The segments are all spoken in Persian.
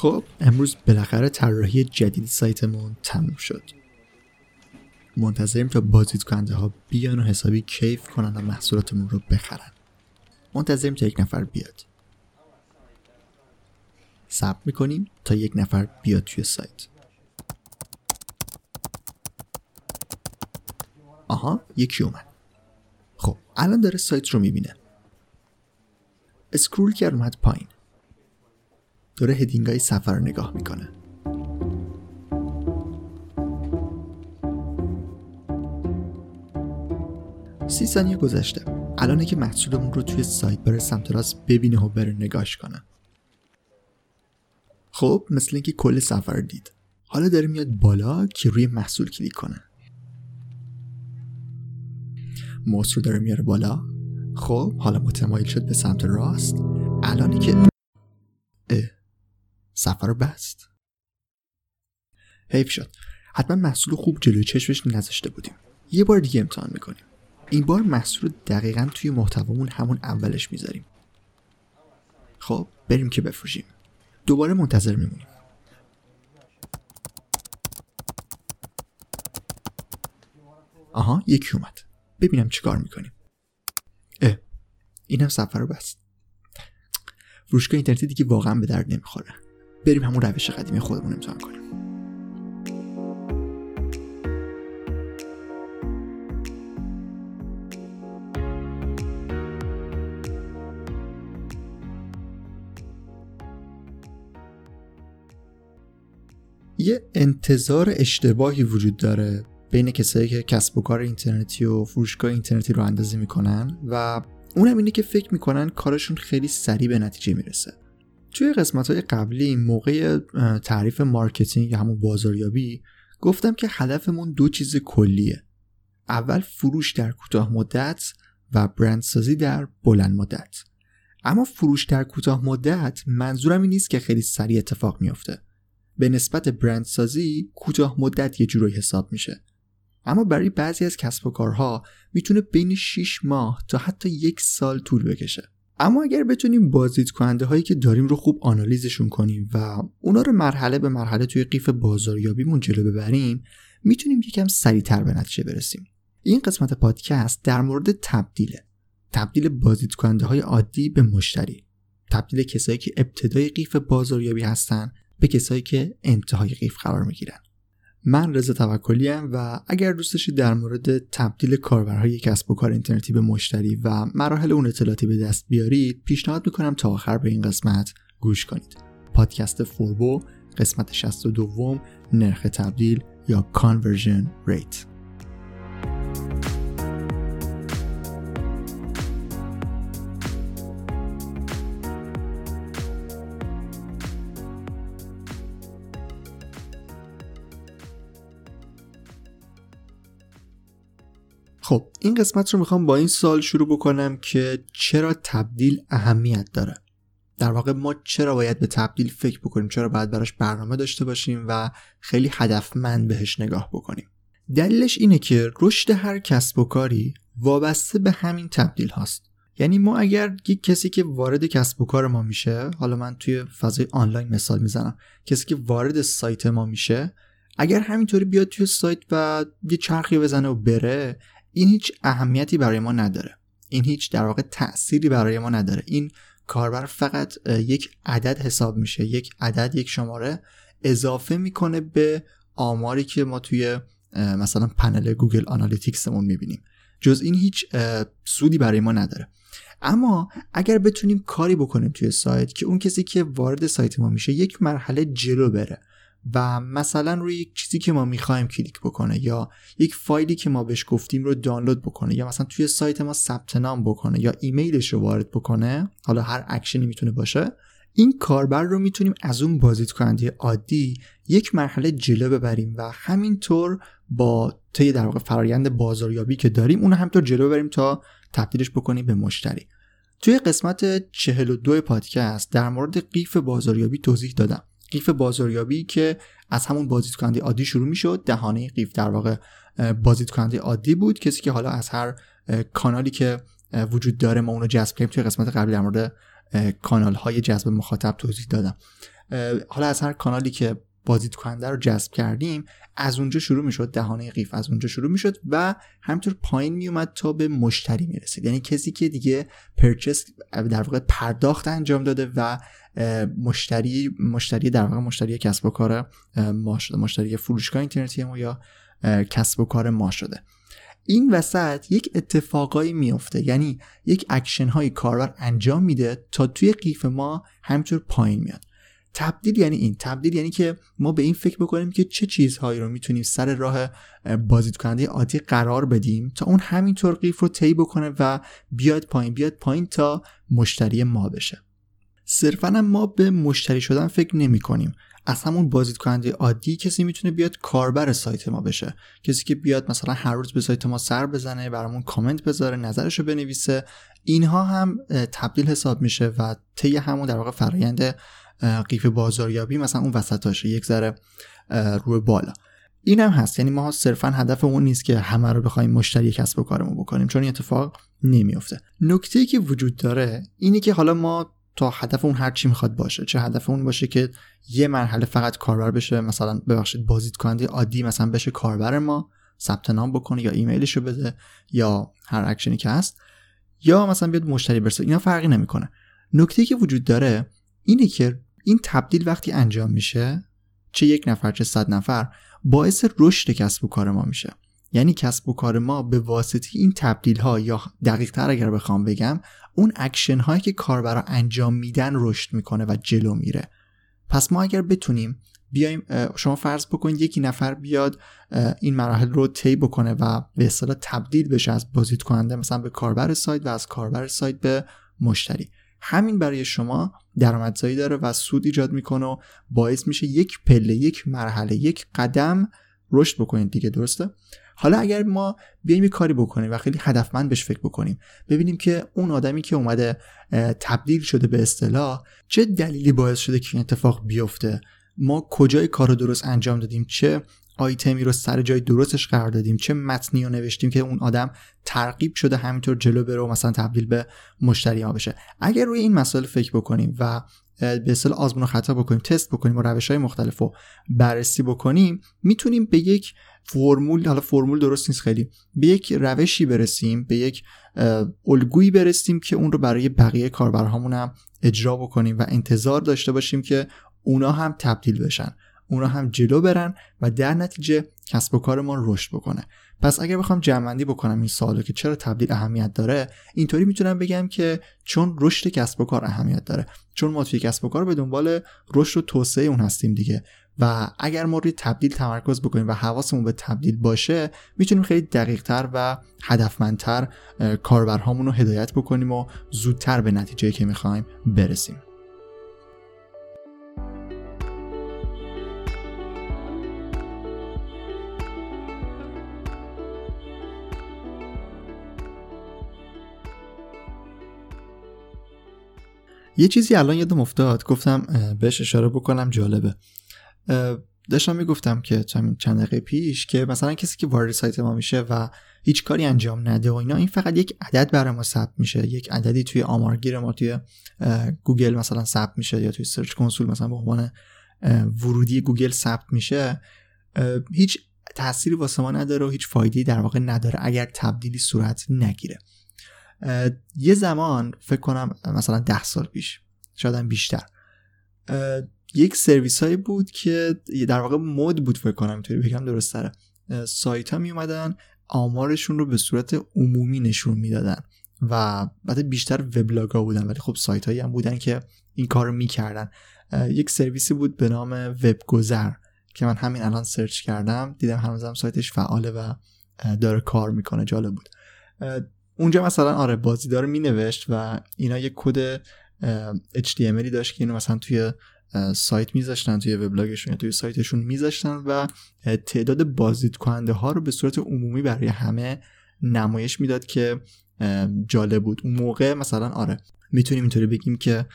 خب امروز بالاخره طراحی جدید سایتمون تموم شد. منتظریم تا بازدید کننده ها بیان و حسابی کیف کنن و محصولاتمون رو بخرن. منتظریم تا یک نفر بیاد. صبر می‌کنیم تا یک نفر بیاد توی سایت. آها یکی اومد. خب الان داره سایت رو می‌بینه. scroll کرد اومد پایین. داره heading های صفحه رو نگاه می‌کنه. سی ثانیه گذشته. الانه که محصولمون رو توی سایدبار سمت راست ببینه و بره نگاش کنه. خب مثل اینکه کل صفحه رو دید. حالا داره میاد بالا که روی محصول کلیک کنه. موس رو داره میاره بالا. خب حالا متمایل شد به سمت راست. الانی که اه. سفر بست. حیف شد. حتما محصول خوب جلوی چشمش نذاشته بودیم. یه بار دیگه امتحان می‌کنیم. این بار محصول دقیقا توی محتوامون همون اولش می‌ذاریم. خب بریم که بفروشیم. دوباره منتظر میمونیم. آها یکی اومد. ببینم چیکار می‌کنیم. اه اینم سفر رو بست. فروشگاه اینترنتی دیگه واقعا به درد نمی‌خوره. بریم همون روش قدیمی خودمون امتحان کنیم. یه انتظار اشتباهی وجود داره بین کسایی که کسب و کار اینترنتی و فروشگاه اینترنتی راه اندازی می‌کنن و اونم اینه که فکر می‌کنن کارشون خیلی سریع به نتیجه می‌رسه. توی قسمت های قبلی موقع تعریف marketing یا همون بازاریابی گفتم که هدفمون دو چیز کلیه. اول فروش در کوتاه مدت و برندسازی در بلند مدت. اما فروش در کوتاه مدت منظورم این نیست که خیلی سریع اتفاق میافته. به نسبت برندسازی کوتاه مدت یه جورایی حساب میشه. اما برای بعضی از کسب و کارها می‌تونه بین 6 ماه تا حتی یک سال طول بکشه. اما اگر بتونیم بازدید کننده هایی که داریم رو خوب آنالیزشون کنیم و اونا رو مرحله به مرحله توی قیف بازاریابیمون جلو ببریم می‌تونیم یکم سریعتر به نتیجه برسیم. این قسمت پادکست در مورد تبدیله. تبدیل بازدید کننده های عادی به مشتری. تبدیل کسایی که ابتدای قیف بازاریابی هستن به کسایی که انتهای قیف قرار می‌گیرن. من رضا توکلی و اگر دوست داشتید در مورد تبدیل کاربرهای کسب و کار اینترنتی به مشتری و مراحل اون اطلاعاتی به دست بیارید پیشنهاد می‌کنم تا آخر به این قسمت گوش کنید. پادکست فوربو قسمت 62 نرخ تبدیل یا Conversion Rate. خب این قسمت رو می‌خوام با این سال شروع بکنم که چرا تبدیل اهمیت داره؟ در واقع ما چرا باید به تبدیل فکر بکنیم؟ چرا باید براش برنامه داشته باشیم و خیلی هدفمند بهش نگاه بکنیم؟ دلیلش اینه که رشد هر کسب و کاری وابسته به همین تبدیل هاست. یعنی ما اگر یک کسی که وارد کسب و کار ما میشه حالا من توی فضای آنلاین مثال می‌زنم کسی که وارد سایت ما میشه اگر همینطوری بیاد توی سایت و یه چرخی بزنه و بره این هیچ اهمیتی برای ما نداره. این هیچ در واقع تأثیری برای ما نداره. این کاربر فقط یک عدد حساب میشه یک عدد یک شماره اضافه می‌کنه به آماری که ما توی مثلا پنل Google Analytics مون می‌بینیم. جز این هیچ سودی برای ما نداره. اما اگر بتونیم کاری بکنیم توی سایت که اون کسی که وارد سایت ما میشه یک مرحله جلو بره. و مثلا روی یک چیزی که ما می‌خوایم کلیک بکنه یا یک فایلی که ما بهش گفتیم رو دانلود بکنه یا مثلا توی سایت ما ثبت نام بکنه یا ایمیلش رو وارد بکنه حالا هر اکشنی می‌تونه باشه این کاربر رو می‌تونیم از اون بازدید کننده عادی یک مرحله جلو ببریم و همینطور با طی در واقع فرایند بازاریابی که داریم اون همینطور جلو ببریم تا تبدیلش بکنیم به مشتری. توی قسمت 42 پادکست در مورد قیف بازاریابی توضیح دادم. قیف بازاریابی که از همون بازدید کننده عادی شروع می‌شد. دهانه قیف در واقع بازدید کننده عادی بود. کسی که حالا از هر کانالی که وجود داره ما اونو جذب کردیم توی قسمت قبلی در مورد کانال های جذب مخاطب توضیح دادم. حالا از هر کانالی که بازدید کننده رو جذب کردیم از اونجا شروع می‌شد دهانه قیف از اونجا شروع می‌شد و همینطور پایین میومد تا به مشتری می‌رسید. یعنی کسی که دیگه پرچس در واقع پرداخت انجام داده و مشتری مشتری در واقع مشتری کسب و کار ما شده مشتری فروشگاه اینترنتی ما یا کسب و کار ما شده. این وسط یک اتفاقایی میفته یعنی یک اکشن های کاربر انجام میده تا توی قیف ما همینطور پایین میاد. تبدیل یعنی این. تبدیل یعنی که ما به این فکر بکنیم که چه چیزهایی رو می‌تونیم سر راه بازدید کننده عادی قرار بدیم تا اون همینطور قیف رو طی بکنه و بیاد پایین بیاد پایین تا مشتری ما بشه. صرفا ما به مشتری شدن فکر نمی کنیم از همون بازدید کننده عادی کسی می‌تونه بیاد کاربر سایت ما بشه. کسی که بیاد مثلا هر روز به سایت ما سر بزنه برامون کامنت بذاره نظرش رو بنویسه. اینها هم تبدیل حساب میشه و طی همون در واقع فرایند قیف بازاریابی مثلا اون وسطاشه یک ذره روی بالا. این هم هست. یعنی ما صرفا هدف اون نیست که همه رو بخوایم مشتری کسب و کارمون بکنیم چون این اتفاق نمیافته. نکته ای که وجود داره اینه که حالا ما تا هدف اون هر چی می‌خواد باشه چه هدف اون باشه که یه مرحله فقط کاربر بشه مثلا ببخشید بازدید کننده عادی مثلا بشه کاربر ما ثبت نام بکنه یا ایمیلش رو بده یا هر اکشنی که هست یا مثلا بیاد مشتری برسه. اینا فرقی نمی‌کنه. نکته که وجود داره اینه که این تبدیل وقتی انجام میشه چه یک نفر چه صد نفر باعث رشد کسب و کار ما میشه. یعنی کسب و کار ما به واسطه این تبدیل ها یا دقیق تر اگر بخوام بگم اون اکشن هایی که کاربرا انجام میدن رشد می‌کنه و جلو میره. پس ما اگر بتونیم بیایم شما فرض بکنید یکی نفر بیاد این مراحل رو طی بکنه و به اصطلاح تبدیل بشه از بازدید کننده مثلا به کاربر سایت و از کاربر سایت به مشتری. همین برای شما درآمدزایی داره و سود ایجاد می‌کنه و باعث میشه یک پله یک مرحله یک قدم رشد بکنید دیگه درسته؟ حالا اگر ما بیایم کاری بکنیم و خیلی هدفمند بهش فکر بکنیم ببینیم که اون آدمی که اومده تبدیل شده به اصطلاح چه دلیلی باعث شده که این اتفاق بیفته؟ ما کجای کار رو درست انجام دادیم؟ چه آیتمی رو سر جای درستش قرار دادیم؟ چه متنی رو نوشتیم که اون آدم ترغیب شده همینطور جلو بره و مثلا تبدیل به مشتری ها بشه؟ اگر روی این مسائل فکر بکنیم و به اصطلاح آزمون و خطا بکنیم تست بکنیم و روش های مختلف رو بررسی بکنیم می‌تونیم به یک فرمول حالا فرمول درست نیست خیلی به یک روشی برسیم به یک الگویی برسیم که اون رو برای بقیه کاربرهامون هم اجرا بکنیم و انتظار داشته باشیم که اونا هم تبدیل بشن. اونا هم جلو برن و در نتیجه کسب و کارمون رشد بکنه. پس اگر بخوام جمعندی بکنم این سوالو که چرا تبدیل اهمیت داره اینطوری می‌تونم بگم که چون رشد کسب و کار اهمیت داره. چون ما توی کسب و کار به دنبال رشد و توسعه اون هستیم دیگه. و اگر ما روی تبدیل تمرکز بکنیم و حواسمون به تبدیل باشه می‌تونیم خیلی دقیقتر و هدفمندتر کاربرهامون رو هدایت بکنیم و زودتر به نتیجه که می‌خوایم برسیم. یه چیزی الان یادم افتاد. گفتم بهش اشاره بکنم جالبه. داشتم می‌گفتم که چند دقیقه پیش که مثلا کسی که وارد سایت ما میشه و هیچ کاری انجام نده و اینا این فقط یک عدد برای ما ثبت میشه. یک عددی توی آمارگیر ما توی گوگل مثلا ثبت میشه یا توی Search Console مثلا به عنوان ورودی گوگل ثبت میشه. هیچ تأثیری واسه ما نداره و هیچ فایده در واقع نداره اگر تبدیلی صورت نگیره. یه زمان فکر کنم مثلا ده سال پیش شاید بیشتر. یک سرویس هایی بود که در واقع مود بود فکر کنم اینطوری بگم درست تره. سایت ها می اومدن آمارشون رو به صورت عمومی نشون می‌دادن و بعد بیشتر وبلاگ ها بودن ولی خب سایت هایی هم بودن که این کار رو می‌کردن. یک سرویسی بود به نام وب گذر که من همین الان سرچ کردم دیدم هنوزم سایتش فعاله و داره کار می‌کنه جالب بود. اونجا مثلا آره بازیدار می نوشت و اینا یه کد HTML داشت که اینو مثلا توی سایت میذاشتن توی وبلاگشون یا توی سایتشون میذاشتن و تعداد بازدید کننده ها رو به صورت عمومی برای همه نمایش می‌داد که جالب بود. اون موقع مثلا آره می‌تونیم اینطوری بگیم که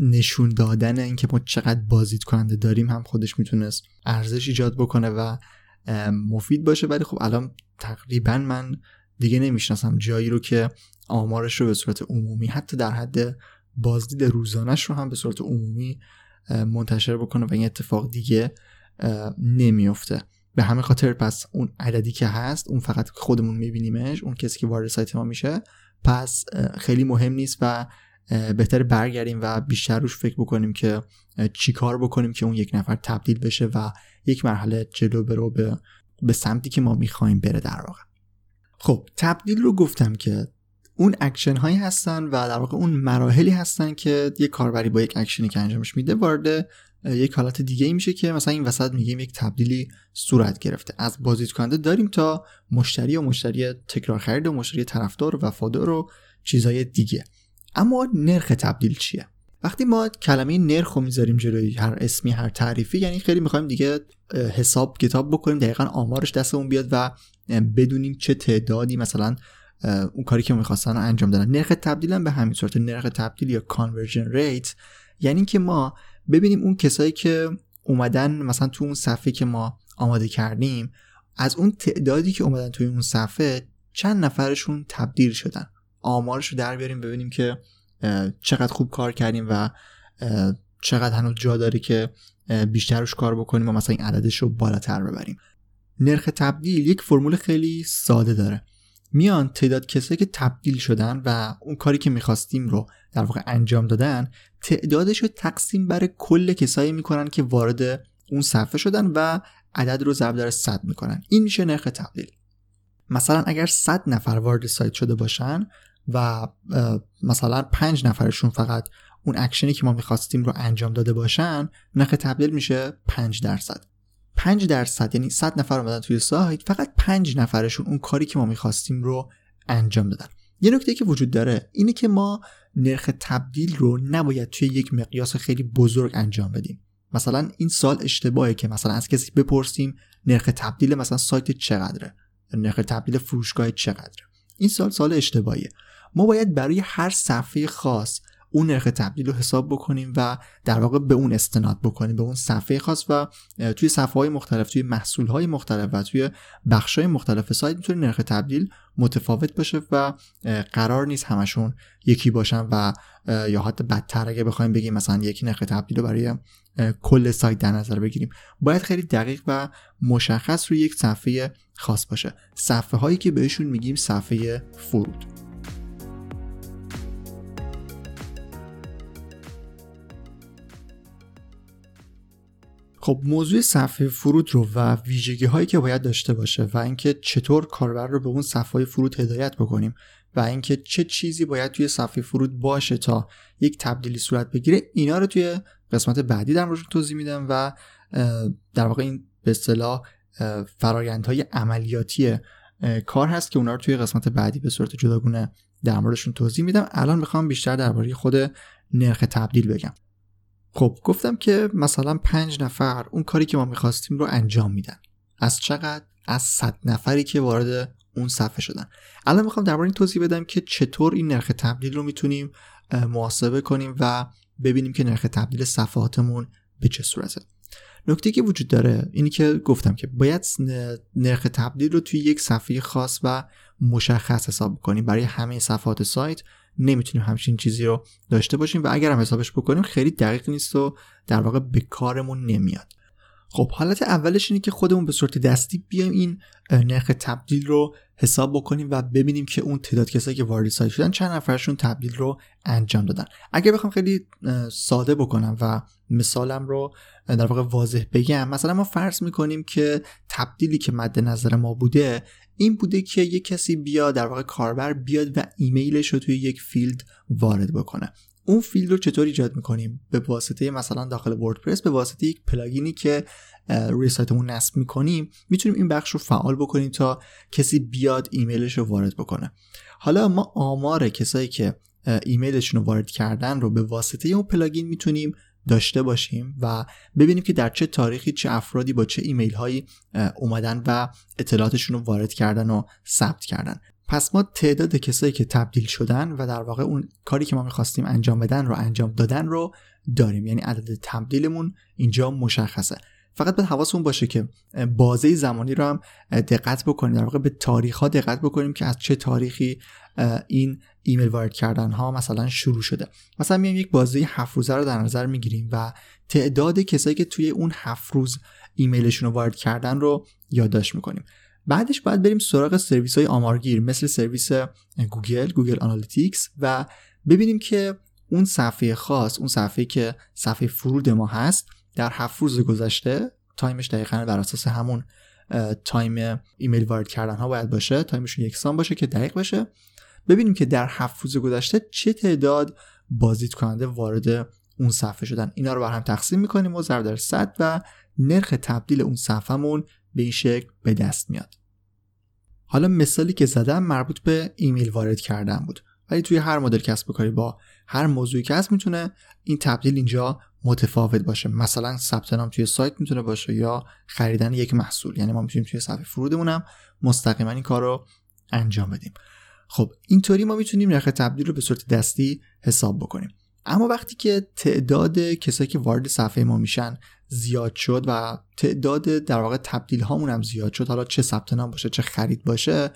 نشون دادن اینکه ما چقدر بازدید کننده داریم هم خودش می‌تونست ارزش ایجاد بکنه و مفید باشه. ولی خب الان تقریبا من دیگه نمی‌شناسم جایی رو که آمارش رو به صورت عمومی حتی در حد بازدید روزانش رو هم به صورت عمومی منتشر بکنه و این اتفاق دیگه نمیفته به همین خاطر پس اون عددی که هست اون فقط خودمون میبینیمش اون کسی که وارد سایت ما میشه پس خیلی مهم نیست و بهتر برگردیم و بیشتر روش فکر بکنیم که چی کار بکنیم که اون یک نفر تبدیل بشه و یک مرحله جلو بره, به سمتی که ما می‌خوایم بره در واقع. خب تبدیل رو گفتم که اون اکشن هایی هستن و در واقع اون مراحلی هستن که یک کاربری با یک اکشنی که انجامش میده وارد یک حالت دیگه ای میشه که مثلا این وسط میگیم یک تبدیلی صورت گرفته. از بازدید کننده داریم تا مشتری و مشتری تکرار خرید و مشتری طرفدار و وفادار و چیزهای دیگه. اما نرخ تبدیل چیه؟ وقتی ما کلمه نرخ رو می‌ذاریم جلوی هر اسمی هر تعریفی یعنی خیلی می‌خوایم دیگه حساب کتاب بکنیم دقیقا آمارش دستمون بیاد و بدونیم چه تعدادی مثلا اون کاری که می‌خواستن انجام دادن. نرخ تبدیل هم به همین صورت نرخ تبدیل یا conversion rate یعنی که ما ببینیم اون کسایی که اومدن مثلا تو اون صفحه که ما آماده کردیم از اون تعدادی که اومدن توی اون صفحه چند نفرشون تبدیل شدن. آمارش رو در بیاریم ببینیم که چقدر خوب کار کردیم و چقدر هنوز جا داره که بیشتر روش کار بکنیم و مثلا این عددش رو بالاتر ببریم. نرخ تبدیل یک فرمول خیلی ساده داره. میان تعداد کسایی که تبدیل شدن و اون کاری که می‌خواستیم رو در واقع انجام دادن تعدادش رو تقسیم بر کل کسایی می‌کنن که وارد اون صفحه شدن و عدد رو ضرب در 100 می‌کنن. این میشه نرخ تبدیل. مثلا اگر 100 نفر وارد سایت شده باشن و مثلا 5 نفرشون فقط اون اکشنی که ما می‌خواستیم رو انجام داده باشن نرخ تبدیل میشه 5 درصد. 5 درصد یعنی 100 نفر اومدن توی سایت فقط 5 نفرشون اون کاری که ما می‌خواستیم رو انجام دادن. یه نکته که وجود داره اینه که ما نرخ تبدیل رو نباید توی یک مقیاس خیلی بزرگ انجام بدیم. مثلا این سال اشتباهه که مثلا از کسی بپرسیم نرخ تبدیل مثلا سایت چقدره؟ نرخ تبدیل فروشگاه چقدره؟ این سال سال اشتباهیه. ما باید برای هر صفحه خاص اون نرخ تبدیل رو حساب بکنیم و در واقع به اون استناد بکنیم به اون صفحه خاص و توی صفحه های مختلف توی محصول های مختلف و توی بخش های مختلف سایت می‌تونه نرخ تبدیل متفاوت باشه و قرار نیست همشون یکی باشن و یا حتی بدتر اگه بخوایم بگیم مثلا یکی نرخ تبدیل رو برای کل سایت در نظر بگیریم. باید خیلی دقیق و مشخص روی یک صفحه خاص باشه. صفحه هایی که بهشون میگیم صفحه فرود. خب موضوع صفحه فرود رو و ویژگی هایی که باید داشته باشه و اینکه چطور کاربر رو به اون صفحه فرود هدایت بکنیم و اینکه چه چیزی باید توی صفحه فرود باشه تا یک تبدیلی صورت بگیره اینا رو توی قسمت بعدی در موردش توضیح میدم و در واقع این به اصطلاح فرایندهای عملیاتی کار هست که اونا رو توی قسمت بعدی به صورت جداگونه در موردشون توضیح میدم. الان می‌خوام بیشتر درباره خود نرخ تبدیل بگم. خب گفتم که مثلا پنج نفر اون کاری که ما می‌خواستیم رو انجام میدن. از چقدر؟ از صد نفری که وارد اون صفحه شدن. الان می‌خوام درباره این توضیح بدم که چطور این نرخ تبدیل رو می‌تونیم محاسبه کنیم و ببینیم که نرخ تبدیل صفحاتمون به چه صورته. نکته که وجود داره اینی که گفتم که باید نرخ تبدیل رو توی یک صفحه خاص و مشخص حساب کنیم. برای همه صفحات سایت نمی‌تونیم همچین چیزی رو داشته باشیم و اگر هم حسابش بکنیم خیلی دقیق نیست و در واقع به کارمون نمیاد. خب حالت اولش اینه که خودمون به صورت دستی بیایم این نرخ تبدیل رو حساب بکنیم و ببینیم که اون تعداد کسایی که وارد سایت شدن چند نفرشون تبدیل رو انجام دادن. اگر بخوام خیلی ساده بکنم و مثالم رو در واقع واضح بگم مثلا ما فرض می‌کنیم که تبدیلی که مد نظر ما بوده این بوده که یک کسی بیاد در واقع کاربر بیاد و ایمیلش رو توی یک فیلد وارد بکنه. اون فیلد رو چطور ایجاد می‌کنیم؟ به واسطه مثلا داخل وردپرس به واسطه یک پلاگینی که روی سایتمون نصب می‌کنیم می‌تونیم این بخش رو فعال بکنیم تا کسی بیاد ایمیلش رو وارد بکنه. حالا ما آمار کسایی که ایمیلشون رو وارد کردن رو به واسطه اون پلاگین می‌تونیم داشته باشیم و ببینیم که در چه تاریخی چه افرادی با چه ایمیل هایی اومدن و اطلاعاتشون رو وارد کردن و ثبت کردن. پس ما تعداد کسایی که تبدیل شدن و در واقع اون کاری که ما می‌خواستیم انجام بدن رو انجام دادن رو داریم. یعنی عدد تبدیلمون اینجا مشخصه. فقط به حواسمون باشه که بازه زمانی رو هم دقت بکنیم. در واقع به تاریخ ها دقت بکنیم که از چه تاریخی این ایمیل وارد کردن ها مثلا شروع شده. مثلا میایم یک بازه هفت روزه رو در نظر می‌گیریم و تعداد کسایی که توی اون هفت روز ایمیلشون رو وارد کردن رو یادداشت می‌کنیم. بعدش باید بریم سراغ سرویس های آمارگیر مثل سرویس گوگل گوگل آنالیتیکس و ببینیم که اون صفحه خاص اون صفحه که صفحه فرود ما هست در هفت روز گذشته تایمش دقیقا بر اساس همون تایم ایمیل وارد کردن ها باید باشه. تایمشون یکسان باشه که دقیق باشه. ببینیم که در هفت روز گذشته چه تعداد بازدید کننده وارد اون صفحه شدن. اینا رو بر هم تقسیم می‌کنیم و ضرب در صد و نرخ تبدیل اون صفحهمون به این شکل به دست میاد. حالا مثالی که زدم مربوط به ایمیل وارد کردن بود. ولی توی هر مدل کسب بکاری با هر موضوعی که هست می‌تونه این تبدیل اینجا متفاوت باشه. مثلا ثبت نام توی سایت می‌تونه باشه یا خریدن یک محصول. یعنی ما می‌تونیم توی صفحه فرودمون مستقیما این کار رو انجام بدیم. خب اینطوری ما می‌تونیم نرخ تبدیل رو به صورت دستی حساب بکنیم. اما وقتی که تعداد کسایی که وارد صفحه ما میشن زیاد شد و تعداد در واقع تبدیل هامون هم زیاد شد حالا چه ثبت نام باشه چه خرید باشه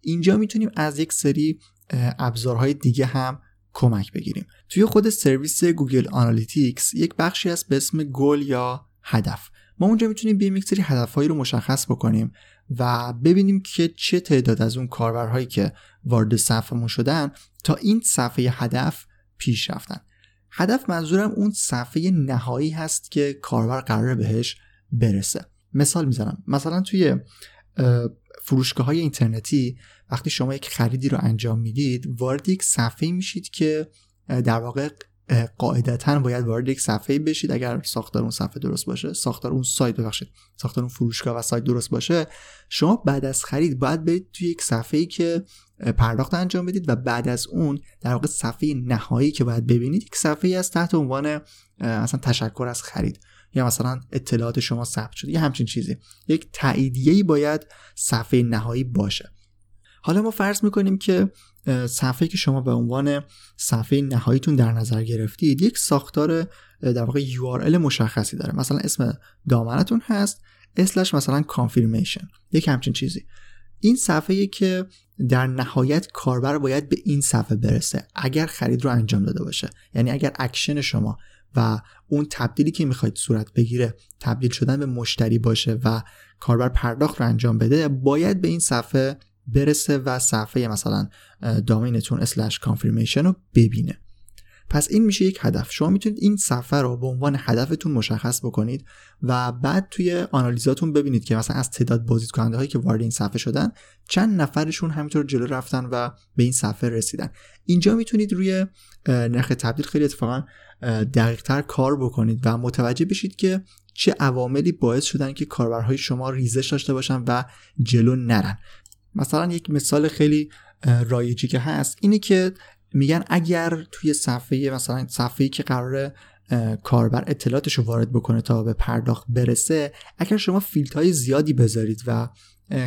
اینجا می‌تونیم از یک سری ابزارهای دیگه هم کمک بگیریم. توی خود سرویس گوگل آنالیتیکس یک بخشی هست به اسم گل یا هدف. ما اونجا می‌تونیم بیایم یک سری هدفهایی رو مشخص بکنیم و ببینیم که چه تعداد از اون کاربرهایی که وارد صفحهمون شدن تا این صفحه هدف پیش رفتن. هدف منظورم اون صفحه نهایی هست که کاربر قراره بهش برسه. مثال می‌زنم. مثلا توی فروشگاه های اینترنتی وقتی شما یک خریدی رو انجام می‌دید وارد یک صفحه میشید که در واقع قاعدتا باید وارد یک صفحه بشید. اگر ساختار اون صفحه درست باشه ساختار اون سایت ببخشید ساختار اون فروشگاه و سایت درست باشه شما بعد از خرید باید برید توی یک صفحه ای که پرداخت انجام بدید و بعد از اون در واقع صفحه نهایی که باید ببینید یک صفحه از تحت عنوان مثلا تشکر از خرید یا مثلا اطلاعات شما ثبت شده. یا همچین چیزی. یک تاییدیه‌ای باید صفحه نهایی باشه. حالا ما فرض می‌کنیم که صفحه که شما به عنوان صفحه نهاییتون در نظر گرفتید یک ساختار در واقع URL مشخصی داره. مثلا اسم دامنتون هست slash مثلا confirmation یک همچین چیزی. این صفحه که در نهایت کاربر باید به این صفحه برسه اگر خرید رو انجام داده باشه. یعنی اگر اکشن شما و اون تبدیلی که می‌خواید صورت بگیره تبدیل شدن به مشتری باشه و کاربر پرداخت رو انجام بده باید به این صفحه برسه و صفحه مثلا دامینتون اسلش کانفirmation رو ببینه. پس این میشه یک هدف. شما می‌تونید این صفحه رو به عنوان هدفتون مشخص بکنید و بعد توی آنالیزاتون ببینید که مثلا از تعداد بازدید کننده هایی که وارد این صفحه شدن چند نفرشون همینطور جلو رفتن و به این صفحه رسیدن. اینجا می‌تونید روی نرخ تبدیل خیلی اتفاقا دقیق تر کار بکنید و متوجه بشید که چه عواملی باعث شدن که کاربرهای شما ریزش داشته باشن و جلو نرن. مثلا یک مثال خیلی رایجی که هست اینه که میگن اگر توی صفحه مثلا صفحه‌ای که قراره کاربر اطلاعاتش رو وارد بکنه تا به پرداخت برسه اگر شما فیلت های زیادی بذارید و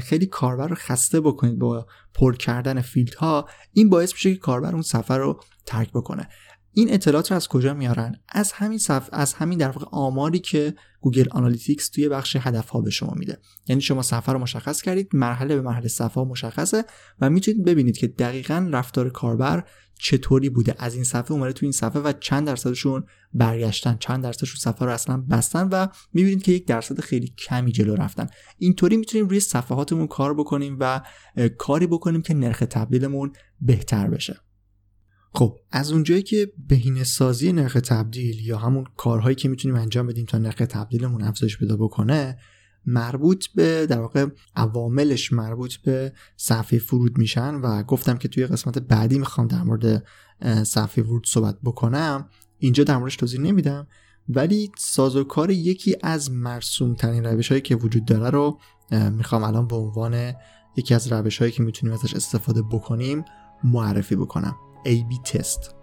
خیلی کاربر رو خسته بکنید با پر کردن فیلد ها این باعث میشه که کاربر اون صفحه رو ترک بکنه. این اطلاعات رو از کجا میارن؟ از همین صف از همین در واقع آماری که گوگل آنالیتیکس توی بخش هدف ها به شما میده. یعنی شما صفحه رو مشخص کردید مرحله به مرحله صفحه مشخصه و می‌تونید ببینید که دقیقا رفتار کاربر چطوری بوده. از این صفحه اومده تو این صفحه و چند درصدشون برگشتن چند درصدشون صفحه رو اصلا بستن و می‌بینید که یک درصد خیلی کمی جلو رفتن. اینطوری می‌تونیم روی صفحاتمون کار بکنیم و کاری بکنیم که نرخ تبدیلمون بهتر بشه. خب. از اونجایی که بهینه سازی نرخ تبدیل یا همون کارهایی که می‌تونیم انجام بدیم تا نرخ تبدیلمون افزایش پیدا بکنه مربوط به در واقع عواملش مربوط به صفحه فرود میشن و گفتم که توی قسمت بعدی می‌خوام در مورد صفحه فرود صحبت بکنم. اینجا در موردش توضیح نمیدم ولی سازوکار یکی از مرسوم ترین روش هایی که وجود داره رو می‌خوام الان به عنوان یکی از روش هایی که می‌تونیم ازش استفاده بکنیم معرفی بکنم. A-B test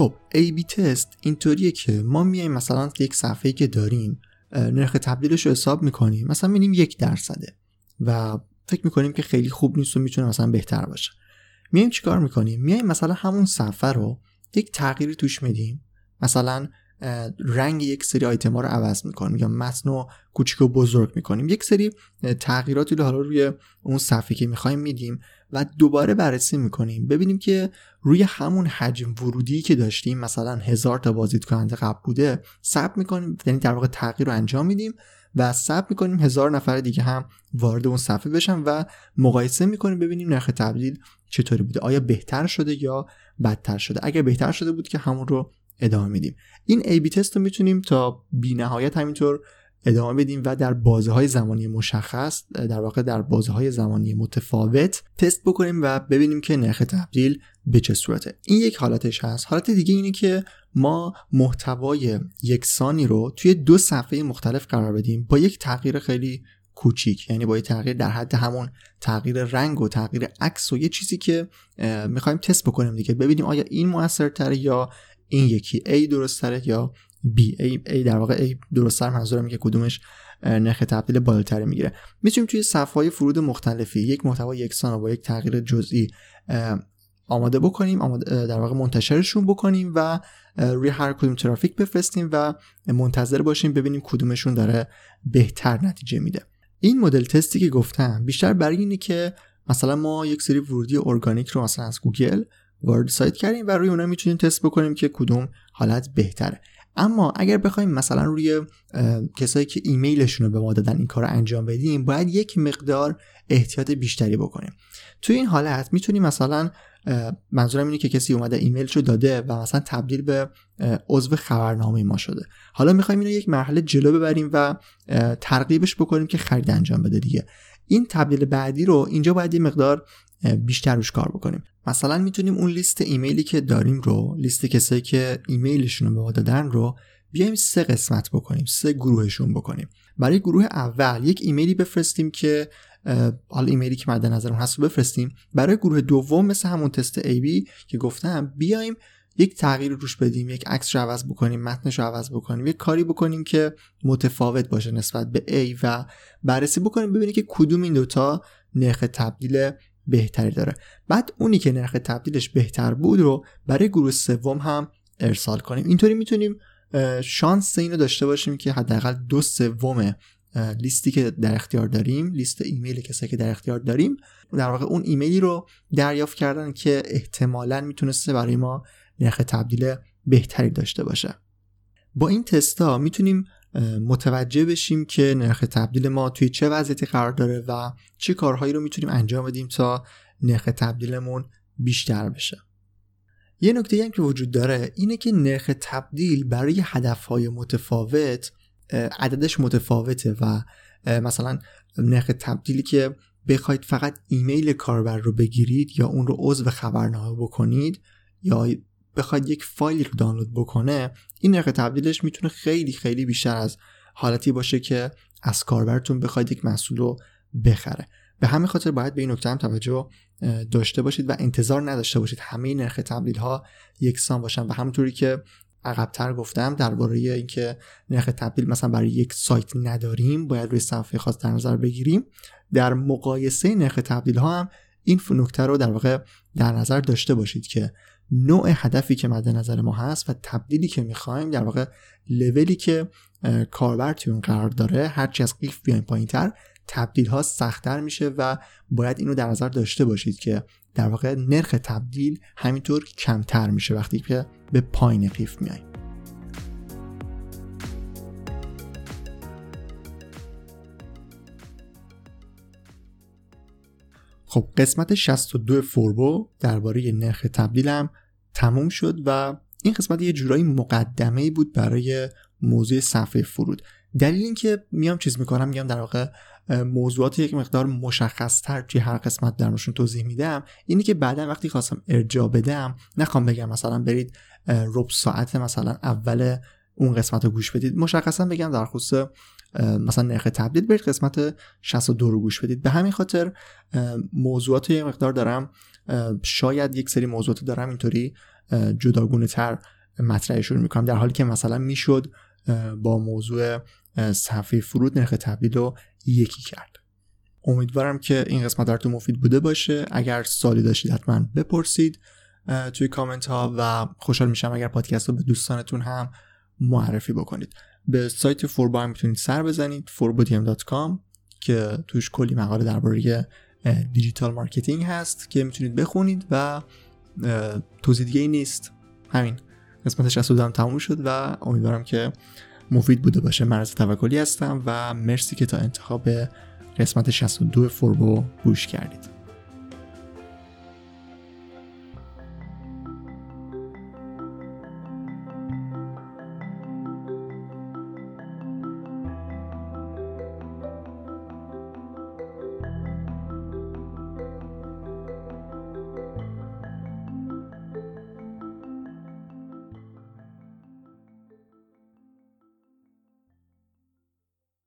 خب A-B تست اینطوریه که ما میایم مثلا یک صفحه که داریم نرخ تبدیلش رو حساب می‌کنیم مثلا می‌بینیم یک درصده و فکر می‌کنیم که خیلی خوب نیست و می‌تونه مثلا بهتر باشه. میایم چیکار می‌کنیم؟ میایم مثلا همون صفحه رو یک تغییری توش میدیم. مثلا رنگ یک سری آیتم ها رو عوض می‌کنیم یا متن رو کوچیک و بزرگ می‌کنیم. یک سری تغییراتی رو حالا روی اون صفحه که می‌خوایم میدیم و دوباره بررسی می‌کنیم. ببینیم که روی همون حجم ورودی که داشتیم مثلا هزار تا بازدید کننده قبل بوده ثبت می‌کنیم. یعنی در واقع تغییر رو انجام میدیم و ثبت می‌کنیم هزار نفر دیگه هم وارد اون صفحه بشن و مقایسه می‌کنیم ببینیم نرخ تبدیل چطوری بوده. آیا بهتر شده یا بدتر شده؟ اگر بهتر شده بود که همون رو ادامه میدیم. این ای بی تست رو می‌تونیم تا بی نهایت همینطور ادامه بدیم و در بازه های زمانی مشخص در واقع در بازه های زمانی متفاوت تست بکنیم و ببینیم که نرخ تبدیل به چه صورته. این یک حالتش هست. حالت دیگه اینه که ما محتوای یکسانی رو توی دو صفحه مختلف قرار بدیم با یک تغییر خیلی کوچیک. یعنی با یک تغییر در حد همون تغییر رنگ و تغییر عکس و یه چیزی که می‌خوایم تست بکنیم دیگه. ببینیم آیا این موثرتره یا این یکی A درست یا B. A, A در واقع A درست تر منظورم که کدومش نرخ تبدیل بالاتری می‌گیره. می‌تونیم توی صفحه فرود مختلفی یک محتوا یکسان با یک تغییر جزئی آماده بکنیم آماده در واقع منتشرشون بکنیم و روی هر کدوم ترافیک بفرستیم و منتظر باشیم ببینیم کدومشون داره بهتر نتیجه میده. این مدل تستی که گفتم بیشتر برای اینه که مثلا ما یک سری ورودی ارگانیک رو مثلا از گوگل وارد سایت کردیم و روی اونها می‌تونیم تست بکنیم که کدوم حالت بهتره. اما اگر بخوایم مثلا روی کسایی که ایمیلشون رو به ما دادن این کار رو انجام بدیم باید یک مقدار احتیاط بیشتری بکنیم. توی این حالت می‌تونیم مثلا منظورم اینه که کسی اومده ایمیلش رو داده و مثلا تبدیل به عضو خبرنامه ما شده. حالا می‌خوایم اینو یک مرحله جلو ببریم و ترغیبش بکنیم که خرید انجام بده دیگه. این تبدیل بعدی رو اینجا باید یه مقدار بیشتر روش کار بکنیم. مثلا می‌تونیم اون لیست ایمیلی که داریم رو لیست کسایی که ایمیلشون رو به ما دادن رو بیایم سه قسمت بکنیم سه گروهشون بکنیم. برای گروه اول یک ایمیلی بفرستیم که حالا ایمیلی که مد نظرم هست رو بفرستیم. برای گروه دوم مثل همون تست ای بی که گفتم بیایم یک تغییر روش بدیم یک عکس رو عوض بکنیم متنش رو عوض بکنیم یک کاری بکنیم که متفاوت باشه نسبت به A و بررسی بکنیم ببینیم که کدوم این دوتا نرخ تبدیل بهتری داره. بعد اونی که نرخ تبدیلش بهتر بود رو برای گروه سوم هم ارسال کنیم. اینطوری می‌تونیم شانس اینو داشته باشیم که حداقل دو سوم لیستی که در اختیار داریم لیست ایمیل کسایی که در اختیار داریم در واقع اون ایمیلی رو دریافت کردن که احتمالا می‌تونسته برای ما نرخ تبدیل بهتری داشته باشه. با این تستا می‌تونیم متوجه بشیم که نرخ تبدیل ما توی چه وضعیتی قرار داره و چه کارهایی رو می‌تونیم انجام بدیم تا نرخ تبدیلمون بیشتر بشه. یه نکته هم که وجود داره اینه که نرخ تبدیل برای هدفهای متفاوت عددش متفاوته و مثلا نرخ تبدیلی که بخواید فقط ایمیل کاربر رو بگیرید یا اون رو عضو خبرنامه بکنید یا بخواید یک فایلی رو دانلود بکنه این نرخ تبدیلش می‌تونه خیلی خیلی بیشتر از حالتی باشه که از کاربرتون بخواید یک محصول رو بخره. به همین خاطر باید به این نکته هم توجه داشته باشید و انتظار نداشته باشید همه نرخ تبدیل ها یکسان باشن. و همونطوری که عقبتر گفتم درباره اینکه نرخ تبدیل مثلا برای یک سایت نداریم باید روی صفحه خاص در نظر بگیریم. در مقایسه نرخ تبدیل ها هم این نکته رو در واقع در نظر داشته باشید که نوع هدفی که مد نظر ما هست و تبدیلی که می‌خوایم در واقع لولی که کاربر توی اون قرار داره هرچی از قیف بیایم پایین تر تبدیل ها سختتر میشه و باید اینو در نظر داشته باشید که در واقع نرخ تبدیل همینطور کمتر میشه وقتی که به پایین قیف میاییم خب قسمت 62 فوربو درباره نرخ تبدیلم تموم شد و این قسمت یه جورایی مقدمه بود برای موضوع صفحه فرود. دلیل اینکه میام چیز می‌کنم میگم در واقع موضوعات یک مقدار مشخص تر توی هر قسمت درمشون توضیح میدم اینی که بعدا وقتی خواستم ارجا بدم نخوام بگم مثلا برید رب ساعت مثلا اول اون قسمت رو گوش بدید مشخصا بگم در خصوص مثلا نرخ تبدیل برید قسمت 62 رو گوش بدید. به همین خاطر موضوعات یه مقدار دارم شاید یک سری موضوعات دارم اینطوری جداگونه تر مطرحشون می‌کنم. در حالی که مثلا می‌شد با موضوع صفحه فرود نرخ تبدیل رو یکی کرد. امیدوارم که این قسمت براتون مفید بوده باشه. اگر سالی داشتید حتما بپرسید توی کامنت ها و خوشحال میشم اگر پادکست رو به دوستانتون هم معرفی بکنید. به سایت فوربا می‌تونید سر بزنید forbodm.com که توش کلی مقاله درباره دیجیتال مارکتینگ هست که می‌تونید بخونید و توضیح دیگه ای نیست. همین. قسمت 62 هم تموم شد و امیدوارم که مفید بوده باشه. من از توکلی هستم و مرسی که تا انتهای قسمت 62 فوربو گوش کردید.